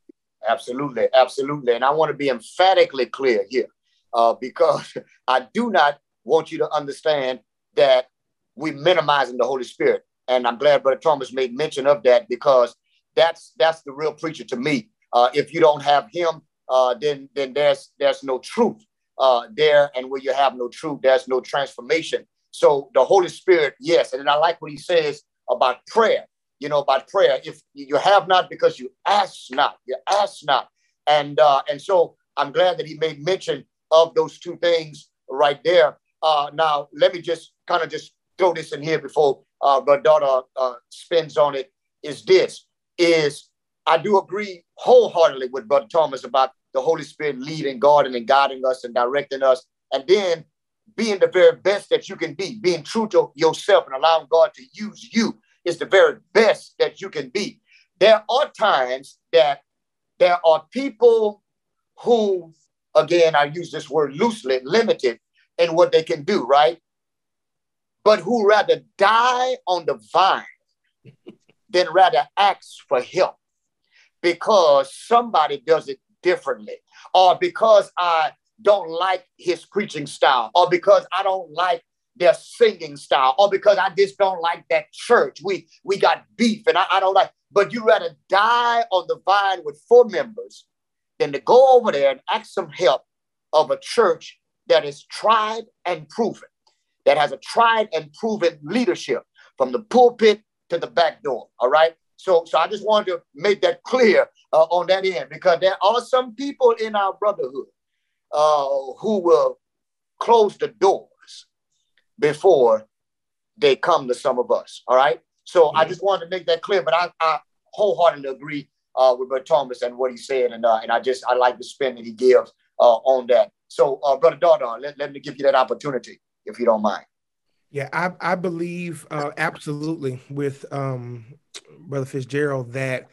Absolutely, absolutely. And I want to be emphatically clear here uh, because I do not want you to understand that we're minimizing the Holy Spirit. And I'm glad Brother Thomas made mention of that because that's that's the real preacher to me. Uh, if you don't have him, uh, then then there's there's no truth uh, there, and where you have no truth, there's no transformation. So the Holy Spirit, yes, and I like what he says about prayer. You know about prayer. If you have not, because you ask not, you ask not, and uh, and so I'm glad that he made mention of those two things right there. Uh, now let me just kind of just throw this in here before uh, daughter uh, spins on it. Is this is I do agree wholeheartedly with Brother Thomas about the Holy Spirit leading, guarding, and guiding us and directing us. And then being the very best that you can be, being true to yourself and allowing God to use you is the very best that you can be. There are times that there are people who, again, I use this word loosely, limited in what they can do, right? But who rather die on the vine than rather ask for help because somebody does it differently, or because I don't like his preaching style, or because I don't like their singing style, or because I just don't like that church. We we got beef, and I, I don't like. But you rather die on the vine with four members than to go over there and ask some help of a church that is tried and proven, that has a tried and proven leadership from the pulpit to the back door. All right. So, so I just wanted to make that clear uh, on that end because there are some people in our brotherhood uh, who will close the doors before they come to some of us. All right. So mm-hmm. I just wanted to make that clear, but I, I wholeheartedly agree uh, with Brother Thomas and what he said, and uh, and I just I like the spin that he gives uh, on that. So, uh, Brother Dardar, let, let me give you that opportunity if you don't mind. Yeah, I, I believe uh, absolutely with um, Brother Fitzgerald that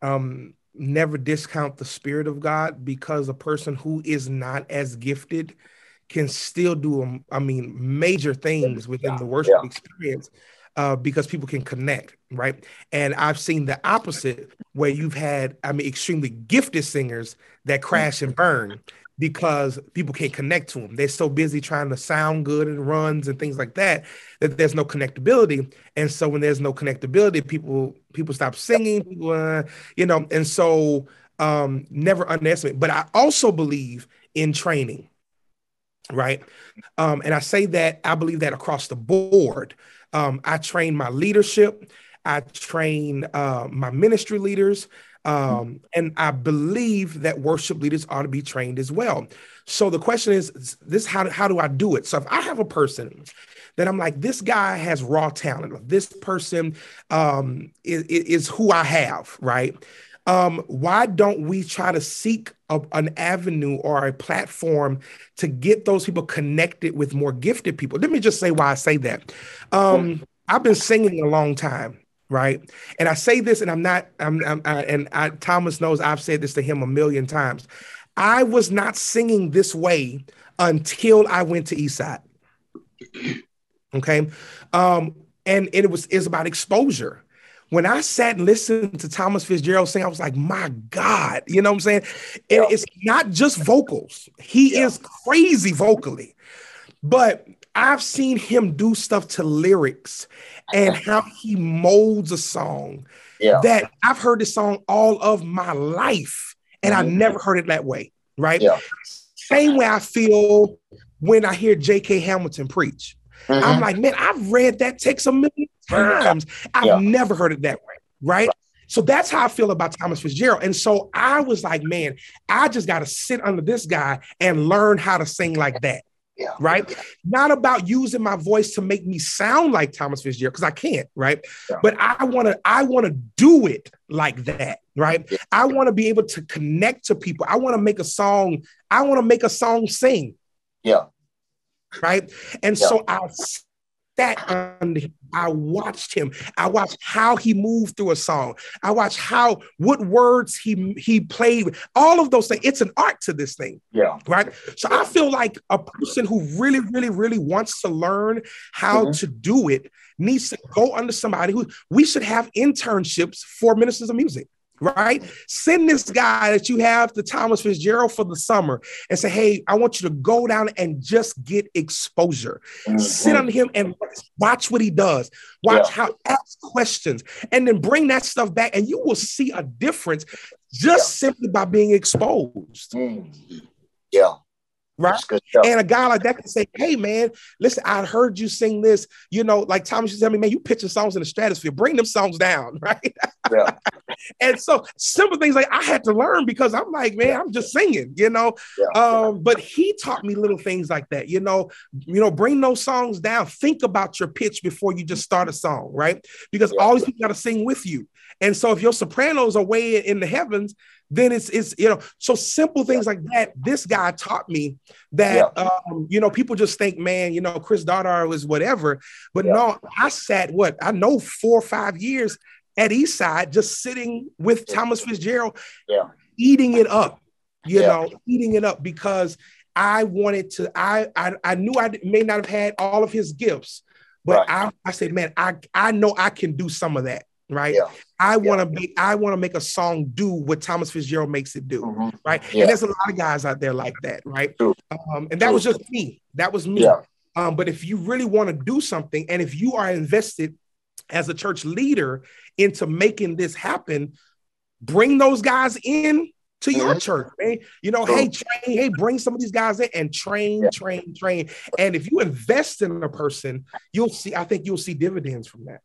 um, never discount the Spirit of God because a person who is not as gifted can still do, um, I mean, major things within the worship yeah. experience uh, because people can connect, right? And I've seen the opposite where you've had, I mean, extremely gifted singers that crash and burn because people can't connect to them. They're so busy trying to sound good and runs and things like that that there's no connectability. And so when there's no connectability, people people stop singing, people, uh, you know. And so um, never underestimate. But I also believe in training, right? Um, and I say that I believe that across the board. Um, I train my leadership. I train uh, my ministry leaders. Um, and I believe that worship leaders ought to be trained as well. So the question is this how, how do I do it? So if I have a person that I'm like, this guy has raw talent, this person um, is, is who I have, right? Um, why don't we try to seek a, an avenue or a platform to get those people connected with more gifted people? Let me just say why I say that. Um, I've been singing a long time right? And I say this, and I'm not, I'm, I'm I, and I, Thomas knows I've said this to him a million times. I was not singing this way until I went to Eastside. Okay, um, and, and it was is about exposure. when I sat and listened to Thomas Fitzgerald sing, I was like, my God, you know what I'm saying? Yeah. It, it's not just vocals, he yeah. is crazy vocally, but I've seen him do stuff to lyrics and how he molds a song yeah. that I've heard this song all of my life and mm-hmm. I never heard it that way, right? Yeah. Same way I feel when I hear J.K. Hamilton preach. Mm-hmm. I'm like, man, I've read that text a million times. I've yeah. never heard it that way, right? So that's how I feel about Thomas Fitzgerald. And so I was like, man, I just got to sit under this guy and learn how to sing like that. Yeah. Right. Yeah. Not about using my voice to make me sound like Thomas Fitzgerald, because I can't, right? Yeah. But I want to, I want to do it like that, right? I want to be able to connect to people. I want to make a song, I want to make a song sing. Yeah right? And so I sat under him. I watched him. I watched how he moved through a song. I watched how what words he he played. All of those things. It's an art to this thing. Yeah. Right. So I feel like a person who really, really, really wants to learn how mm-hmm. to do it needs to go under somebody who we should have internships for ministers of music right? Send this guy that you have to Thomas Fitzgerald for the summer and say, hey, I want you to go down and just get exposure. Mm-hmm. Sit on him and watch what he does. Watch yeah. how ask questions and then bring that stuff back, and you will see a difference just yeah. simply by being exposed. Mm-hmm. Yeah right? And a guy like that can say, "Hey, man, listen, I heard you sing this. You know, like Thomas used to tell me, man, you pitching songs in the stratosphere. Bring them songs down, right?" Yeah. and so simple things like I had to learn because I'm like, man, I'm just singing, you know. Yeah. Um, but he taught me little things like that, you know. You know, bring those songs down. Think about your pitch before you just start a song, right? Because yeah. all these people got to sing with you. And so if your sopranos are way in the heavens, then it's it's you know so simple things like that. This guy taught me that yeah. um, you know people just think, man, you know Chris Dardar was whatever, but yeah. no, I sat what I know four or five years at Eastside just sitting with Thomas Fitzgerald, yeah. eating it up, you know, eating it up because I wanted to. I I, I knew I may not have had all of his gifts, but right. I I said, man, I I know I can do some of that right? Yeah. I want to yeah. make I want to make a song do what Thomas Fitzgerald makes it do, mm-hmm. right? Yeah. And there's a lot of guys out there like that, right? Um, and that was just me. That was me. Yeah. Um, but if you really want to do something, and if you are invested as a church leader into making this happen, bring those guys in to mm-hmm. your church, man. You know, hey, train, hey, bring some of these guys in and train, yeah. train, train. And if you invest in a person, you'll see, I think you'll see dividends from that.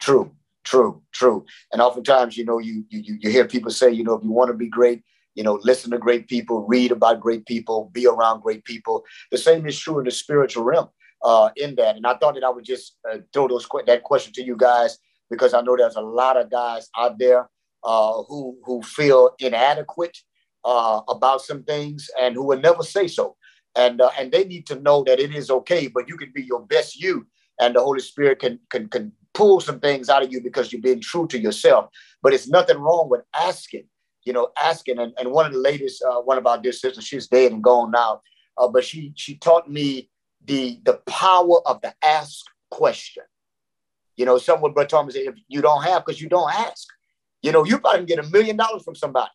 True. True, true. And oftentimes, you know, you you you hear people say, you know, if you want to be great, you know, listen to great people, read about great people, be around great people. The same is true in the spiritual realm. Uh, in that, and I thought that I would just uh, throw those that question to you guys because I know there's a lot of guys out there uh, who who feel inadequate uh, about some things and who will never say so, and uh, and they need to know that it is okay, but you can be your best you, and the Holy Spirit can can can pull some things out of you because you're being true to yourself. But it's nothing wrong with asking, you know, asking. And, and one of the ladies, uh, one of our dear sisters, she's dead and gone now, uh, but she she taught me the the power of the ask question. You know, someone but Thomas said, if you don't have, because you don't ask. You know, you probably can get a million dollars from somebody,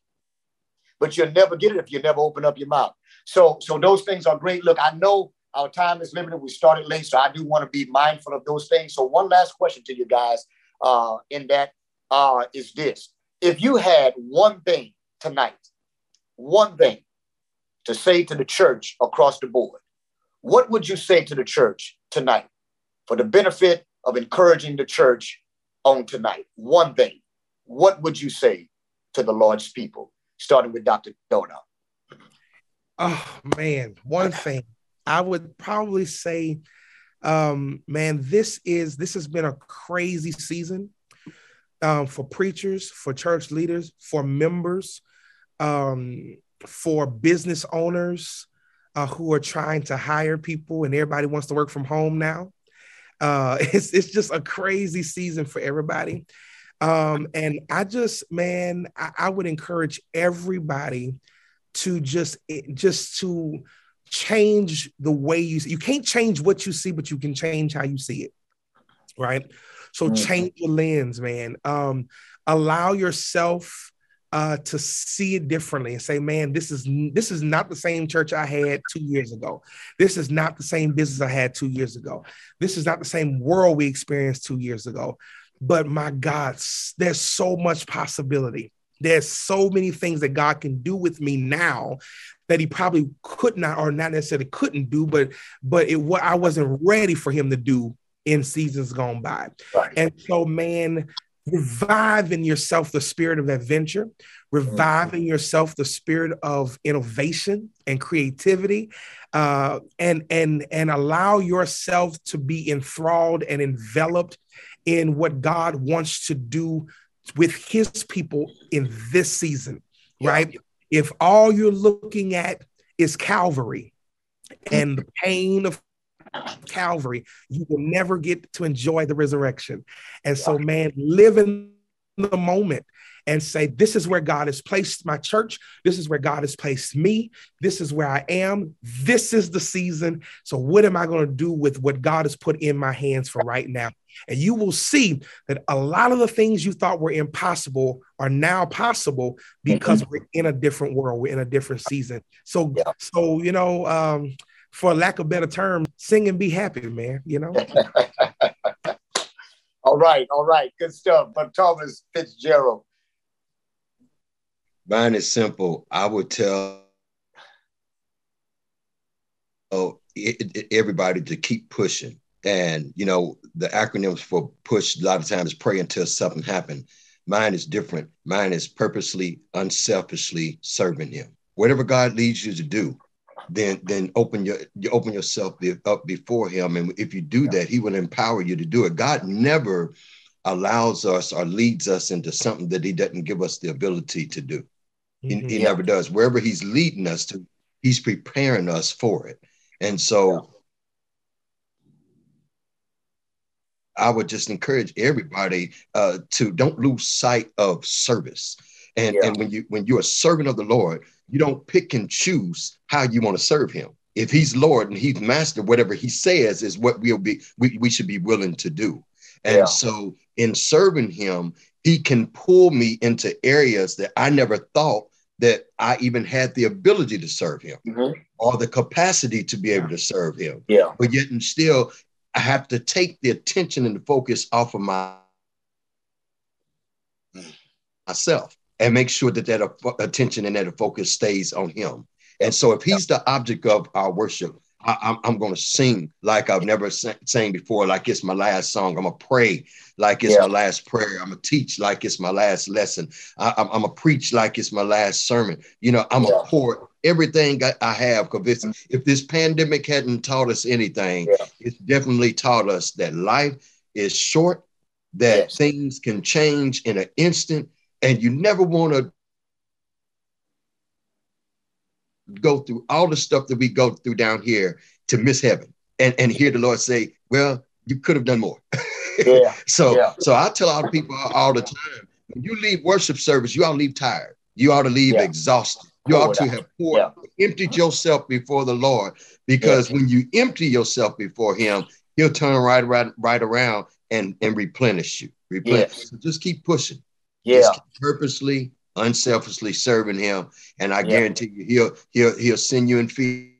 but you'll never get it if you never open up your mouth. So, so those things are great. Look, I know our time is limited. We started late, so I do want to be mindful of those things. So, one last question to you guys uh, in that uh, is this: If you had one thing tonight, one thing to say to the church across the board, what would you say to the church tonight for the benefit of encouraging the church on tonight? One thing. What would you say to the Lord's people, starting with Dr. Dona? Oh man, one thing. I would probably say, um, man, this is this has been a crazy season um, for preachers, for church leaders, for members, um, for business owners uh, who are trying to hire people, and everybody wants to work from home now. Uh, it's it's just a crazy season for everybody. Um, and I just, man, I, I would encourage everybody to just just to change the way you see. You can't change what you see, but you can change how you see it. Right. So mm-hmm. change your lens, man. Um, allow yourself uh, to see it differently and say, man, this is this is not the same church I had two years ago. This is not the same business I had two years ago. This is not the same world we experienced two years ago. But my God, there's so much possibility. There's so many things that God can do with me now that he probably could not, or not necessarily couldn't do, but but it what I wasn't ready for him to do in seasons gone by. Right. And so, man, revive in yourself the spirit of adventure, revive in yourself the spirit of innovation and creativity, uh, and and and allow yourself to be enthralled and enveloped in what God wants to do with His people in this season. Right? If all you're looking at is Calvary and the pain of Calvary, you will never get to enjoy the resurrection. And so, man, live in the moment and say, This is where God has placed my church. This is where God has placed me. This is where I am. This is the season. So, what am I going to do with what God has put in my hands for right now? And you will see that a lot of the things you thought were impossible are now possible because mm-hmm. we're in a different world. We're in a different season. So, yeah. so you know, um, for lack of better term, sing and be happy, man. You know. all right, all right, good stuff. But Thomas Fitzgerald. Mine is simple. I would tell oh, everybody to keep pushing. And you know, the acronyms for push a lot of times pray until something happens. Mine is different. Mine is purposely, unselfishly serving Him. Whatever God leads you to do, then then open your you open yourself up before him and if you do that he will empower you to do it god never allows us or leads us into something that he doesn't give us the ability to do mm-hmm. he, he yeah. never does wherever he's leading us to he's preparing us for it and so yeah. I would just encourage everybody uh, to don't lose sight of service. And, yeah. and when you when you're a servant of the Lord, you don't pick and choose how you want to serve him. If he's Lord and he's master, whatever he says is what we'll be we, we should be willing to do. And yeah. so in serving him, he can pull me into areas that I never thought that I even had the ability to serve him mm-hmm. or the capacity to be able to serve him. Yeah. But yet and still I have to take the attention and the focus off of my myself and make sure that that attention and that focus stays on him. And so if he's the object of our worship, I, am going to sing like I've never sang before, like it's my last song. I'm going to pray like it's yeah. my last prayer. I'm going to teach like it's my last lesson. I, am going to preach like it's my last sermon. You know, I'm going to pour everything I have because mm-hmm. if this pandemic hadn't taught us anything, yeah. it's definitely taught us that life is short, that yes. things can change in an instant, and you never want to go through all the stuff that we go through down here to miss heaven and, and hear the Lord say, Well, you could have done more. Yeah. so yeah. so I tell all the people all the time, when you leave worship service, you ought to leave tired. You ought to leave yeah. exhausted. You ought to have poured, yeah. emptied yourself before the Lord. Because when you empty yourself before him, he'll turn right right right around and, and replenish you. Replenish. So just keep pushing. Yeah. purposely, unselfishly serving him. And I yeah. guarantee you he'll he'll he'll send you in fields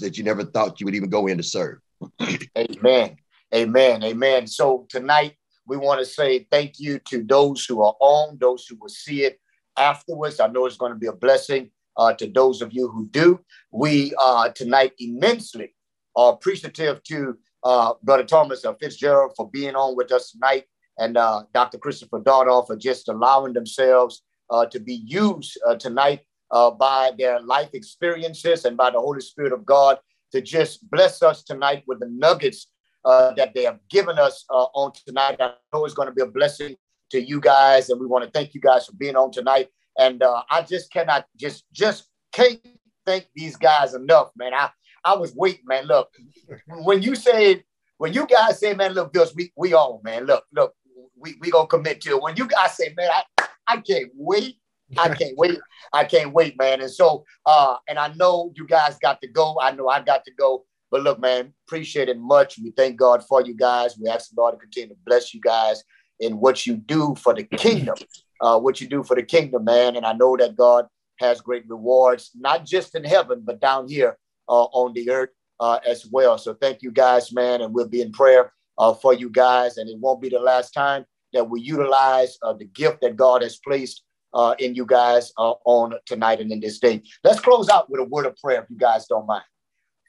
that you never thought you would even go in to serve. Amen. Amen. Amen. So tonight we want to say thank you to those who are on, those who will see it afterwards. I know it's going to be a blessing uh, to those of you who do. We uh, tonight immensely are appreciative to uh, Brother Thomas uh, Fitzgerald for being on with us tonight, and uh, Dr. Christopher Dardar for just allowing themselves uh, to be used tonight by their life experiences and by the Holy Spirit of God to just bless us tonight with the nuggets Uh, that they have given us uh, on tonight. I know it's going to be a blessing to you guys, and we want to thank you guys for being on tonight. And uh, I just cannot just just can't thank these guys enough, man. I I was waiting, man. Look, when you say, when you guys say, man, look, Bills, we we all, man. Look, look, we we gonna commit to it. When you guys say, man, I I can't wait. I can't wait. I can't wait, man. And so, uh, and I know you guys got to go. I know I got to go. But look, man, appreciate it much. We thank God for you guys. We ask the Lord to continue to bless you guys in what you do for the kingdom, uh, what you do for the kingdom, man. And I know that God has great rewards, not just in heaven, but down here uh, on the earth uh, as well. So thank you guys, man. And we'll be in prayer uh, for you guys. And it won't be the last time that we utilize uh, the gift that God has placed uh, in you guys on tonight and in this day. Let's close out with a word of prayer, if you guys don't mind.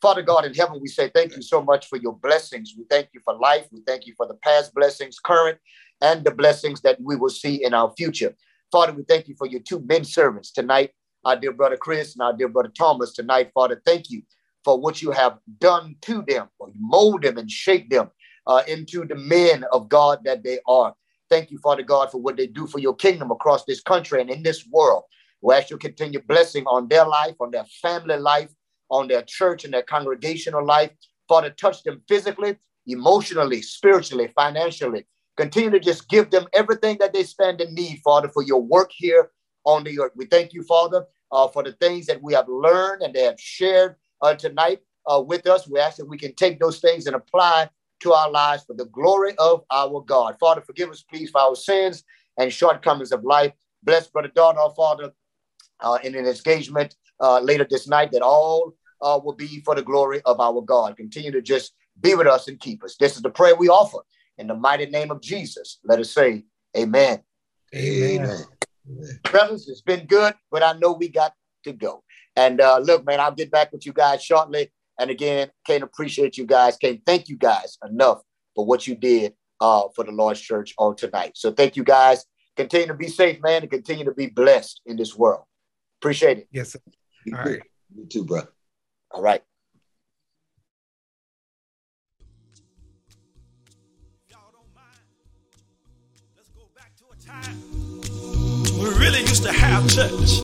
Father God in heaven, we say thank you so much for your blessings. We thank you for life. We thank you for the past blessings, current, and the blessings that we will see in our future. Father, we thank you for your two men servants tonight, our dear brother Chris and our dear brother Thomas tonight. Father, thank you for what you have done to them, mold them and shape them uh, into the men of God that they are. Thank you, Father God, for what they do for your kingdom across this country and in this world. We ask you continue blessing on their life, on their family life, on their church and their congregational life. Father, touch them physically, emotionally, spiritually, financially. Continue to just give them everything that they stand in need, Father, for your work here on the earth. We thank you, Father, uh, for the things that we have learned and they have shared uh, tonight uh, with us. We ask that we can take those things and apply to our lives for the glory of our God. Father, forgive us, please, for our sins and shortcomings of life. Bless Brother Don, our Father, uh, in an engagement uh, later this night, that all uh, will be for the glory of our God. Continue to just be with us and keep us. This is the prayer we offer. In the mighty name of Jesus, let us say, Amen. Amen. Amen. Brothers, it's been good, but I know we got to go. And uh, look, man, I'll get back with you guys shortly. And again, can't appreciate you guys, can't thank you guys enough for what you did uh, for the Lord's Church on tonight. So thank you guys. Continue to be safe, man, and continue to be blessed in this world. Appreciate it. Yes. Sir. All right. You too, bro. All right. God, don't mind. Let's go back to a time. We really used to have church.